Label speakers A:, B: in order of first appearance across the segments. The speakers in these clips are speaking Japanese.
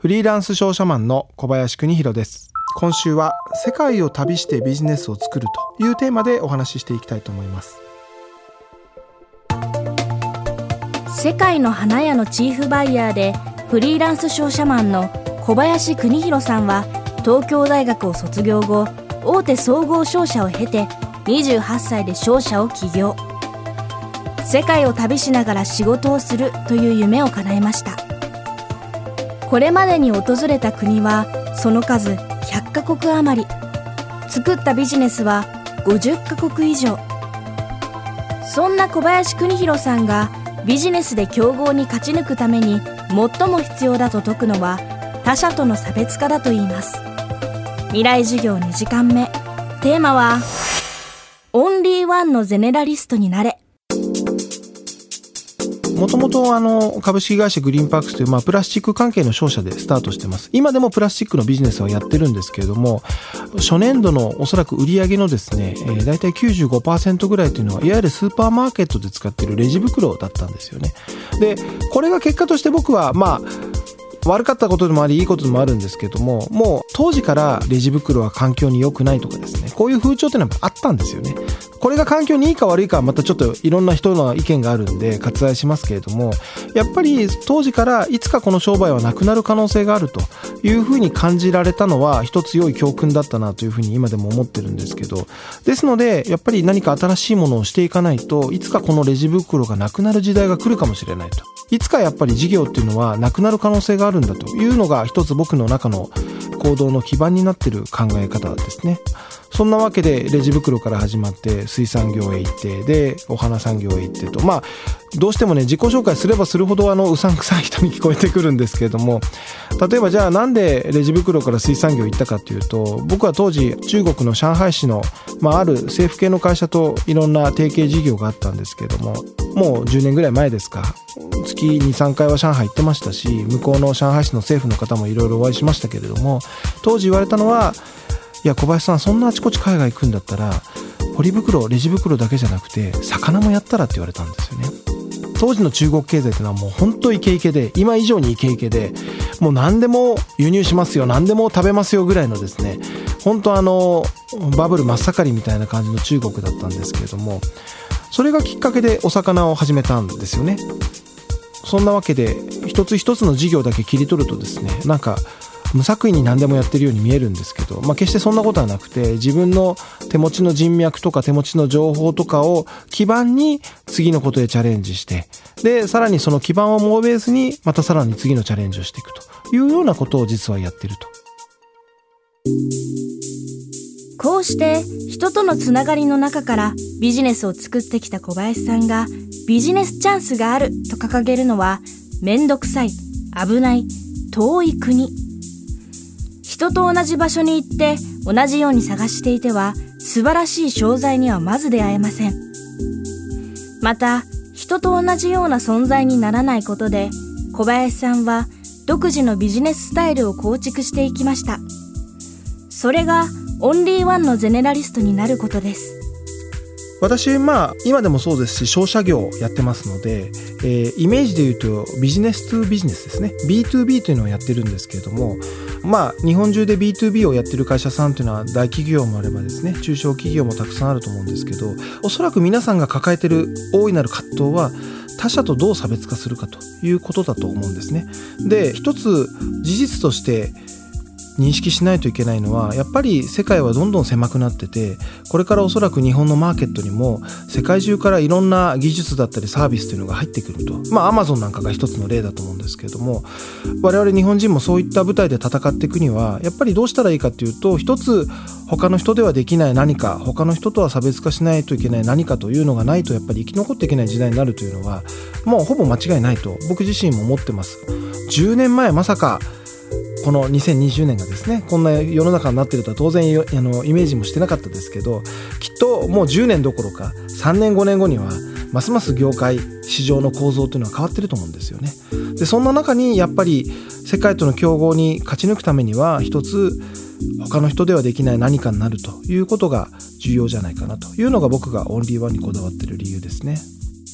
A: フリーランス商社マンの小林邦弘です。今週は世界を旅してビジネスを作るというテーマでお話ししていきたいと思います。
B: 世界の花屋のチーフバイヤーでフリーランス商社マンの小林邦弘さんは東京大学を卒業後大手総合商社を経て28歳で商社を起業。世界を旅しながら仕事をするという夢を叶えました。これまでに訪れた国はその数100カ国余り。作ったビジネスは50カ国以上。そんな小林邦弘さんがビジネスで競合に勝ち抜くために最も必要だと説くのは他社との差別化だといいます。未来授業2時間目。テーマはオンリーワンのゼネラリストになれ。
A: もともとあの株式会社グリーンパークスというまあプラスチック関係の商社でスタートしてます。今でもプラスチックのビジネスはやってるんですけれども、初年度のおそらく売り上げのですね、えー、大体95%ぐらいというのは、いわゆるスーパーマーケットで使っているレジ袋だったんですよね。で、これが結果として僕はまあ、悪かったことでもありいいことでもあるんですけどももう当時からレジ袋は環境に良くないとかですねこういう風潮っていうのはあったんですよね。これが環境にいいか悪いかはまたちょっといろんな人の意見があるんで割愛しますけれどもやっぱり当時からいつかこの商売はなくなる可能性があるというふうに感じられたのは一つ良い教訓だったなというふうに今でも思ってるんですけどですのでやっぱり何か新しいものをしていかないといつかこのレジ袋がなくなる時代が来るかもしれないと。いつかやっぱり事業っていうのはなくなる可能性があるんだというのが一つ僕の中の行動の基盤になってる考え方ですね。そんなわけでレジ袋から始まって水産業へ行ってでお花産業へ行ってと。まあどうしてもね自己紹介すればするほどあのうさんくさい人に聞こえてくるんですけれども。例えばじゃあなんでレジ袋から水産業行ったかっていうと僕は当時中国の上海市の、まあ、ある政府系の会社といろんな提携事業があったんですけれどももう10年ぐらい前ですか。月23回は上海行ってましたし向こうの上海市の政府の方もいろいろお会いしましたけれども当時言われたのはいや小林さんそんなあちこち海外行くんだったらポリ袋レジ袋だけじゃなくて魚もやったらって言われたんですよね。当時の中国経済っていうのはもう本当イケイケで今以上にイケイケでもう何でも輸入しますよ何でも食べますよぐらいのですね本当あのバブル真っ盛りみたいな感じの中国だったんですけれどもそれがきっかけでお魚を始めたんですよね。そんなわけで一つ一つの事業だけ切り取るとですねなんか無作為に何でもやってるように見えるんですけど、まあ、決してそんなことはなくて自分の手持ちの人脈とか手持ちの情報とかを基盤に次のことへチャレンジしてでさらにその基盤をモーベースにまたさらに次のチャレンジをしていくというようなことを実はやってると。
B: こうして人とのつながりの中からビジネスを作ってきた小林さんがビジネスチャンスがあると掲げるのはめんどくさい、危ない、遠い国。人と同じ場所に行って同じように探していては素晴らしい商材にはまず出会えません。また、人と同じような存在にならないことで小林さんは独自のビジネススタイルを構築していきました。それがオンリーワンのゼネラリストになることです
A: 私まあ今でもそうですし商社業やってますので、えー、イメージで言うとビジネス2ビジネスですね B2B というのをやってるんですけれどもまあ日本中で B2B をやってる会社さんというのは大企業もあればですね中小企業もたくさんあると思うんですけどおそらく皆さんが抱えてる大いなる葛藤は他社とどう差別化するかということだと思うんですね。で一つ事実として認識しないといけないのはやっぱり世界はどんどん狭くなっててこれからおそらく日本のマーケットにも世界中からいろんな技術だったりサービスというのが入ってくるとまあアマゾンなんかが一つの例だと思うんですけれども我々日本人もそういった舞台で戦っていくにはやっぱりどうしたらいいかっていうと一つ他の人ではできない何か他の人とは差別化しないといけない何かというのがないとやっぱり生き残っていけない時代になるというのはもうほぼ間違いないと僕自身も思ってます。10年前まさかこの2020年がですねこんな世の中になってるとは当然あのイメージもしてなかったですけどきっともう10年どころか3年5年後にはますます業界市場の構造というのは変わってると思うんですよね。でそんな中にやっぱり世界との競合に勝ち抜くためには一つ他の人ではできない何かになるということが重要じゃないかなというのが僕がオンリーワンにこだわってる理由ですね。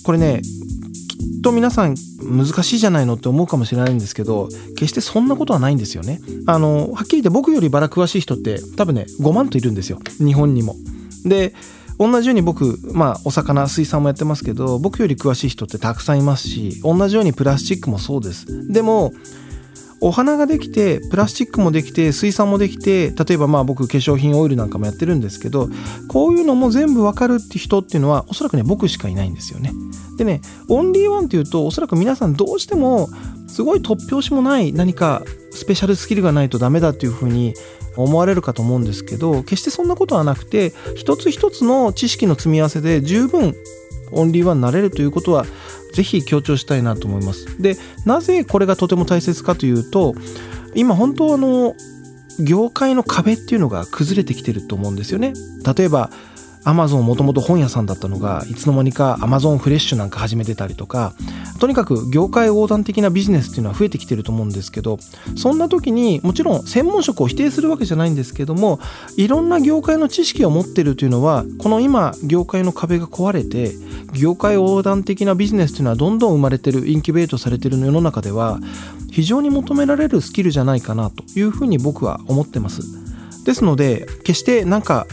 A: これねきっと皆さん難しいじゃないのって思うかもしれないんですけど決してそんなことはないんですよね。あのはっきり言って僕よりバラ詳しい人って多分ね5万といるんですよ。日本にも。で同じように僕、まあ、お魚水産もやってますけど僕より詳しい人ってたくさんいますし同じようにプラスチックもそうです。でもお花ができてプラスチックもできて水産もできて例えばまあ僕化粧品オイルなんかもやってるんですけどこういうのも全部わかるって人っていうのはおそらくね僕しかいないんですよね。でねオンリーワンっていうとおそらく皆さんどうしてもすごい突拍子もない何かスペシャルスキルがないとダメだっていうふうに思われるかと思うんですけど決してそんなことはなくて一つ一つの知識の積み合わせで十分オンリーワンになれるということはぜひ強調したいなと思います。でなぜこれがとても大切かというと今本当あの業界の壁っていうのが崩れてきてると思うんですよね。例えばアマゾンもともと本屋さんだったのがいつの間にかアマゾンフレッシュなんか始めてたりとかとにかく業界横断的なビジネスっていうのは増えてきてると思うんですけどそんな時にもちろん専門職を否定するわけじゃないんですけどもいろんな業界の知識を持ってるというのはこの今業界の壁が壊れて業界横断的なビジネスというのはどんどん生まれてるインキュベートされてる世の中では非常に求められるスキルじゃないかなというふうに僕は思ってます。ですので決してなんか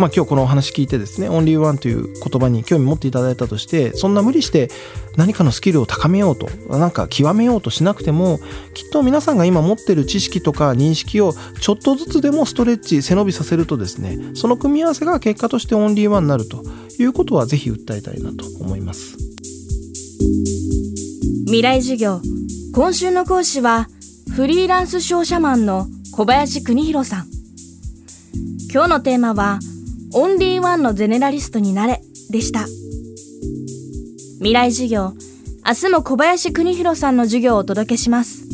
A: まあ今日このお話聞いてですね、オンリーワンという言葉に興味持っていただいたとして、そんな無理して何かのスキルを高めようと、なんか極めようとしなくても、きっと皆さんが今持ってる知識とか認識をちょっとずつでもストレッチ、背伸びさせるとですね、その組み合わせが結果としてオンリーワンになるということはぜひ訴えたいなと思います。
B: 未来授業、今週の講師は、フリーランス商社マンの小林邦弘さん。今日のテーマは、オンリーワンのゼネラリストになれでした。未来授業、明日も小林邦弘さんの授業をお届けします。